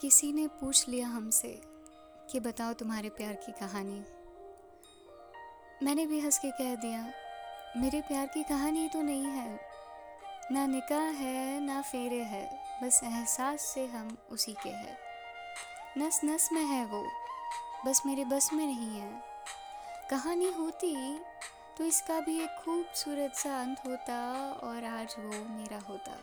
किसी ने पूछ लिया हमसे कि बताओ तुम्हारे प्यार की कहानी। मैंने भी हंस के कह दिया, मेरे प्यार की कहानी तो नहीं है। ना निकाह है, ना फेरे है, बस एहसास से हम उसी के हैं। नस नस में है वो, बस मेरे बस में नहीं है। कहानी होती तो इसका भी एक खूबसूरत सा अंत होता और आज वो मेरा होता।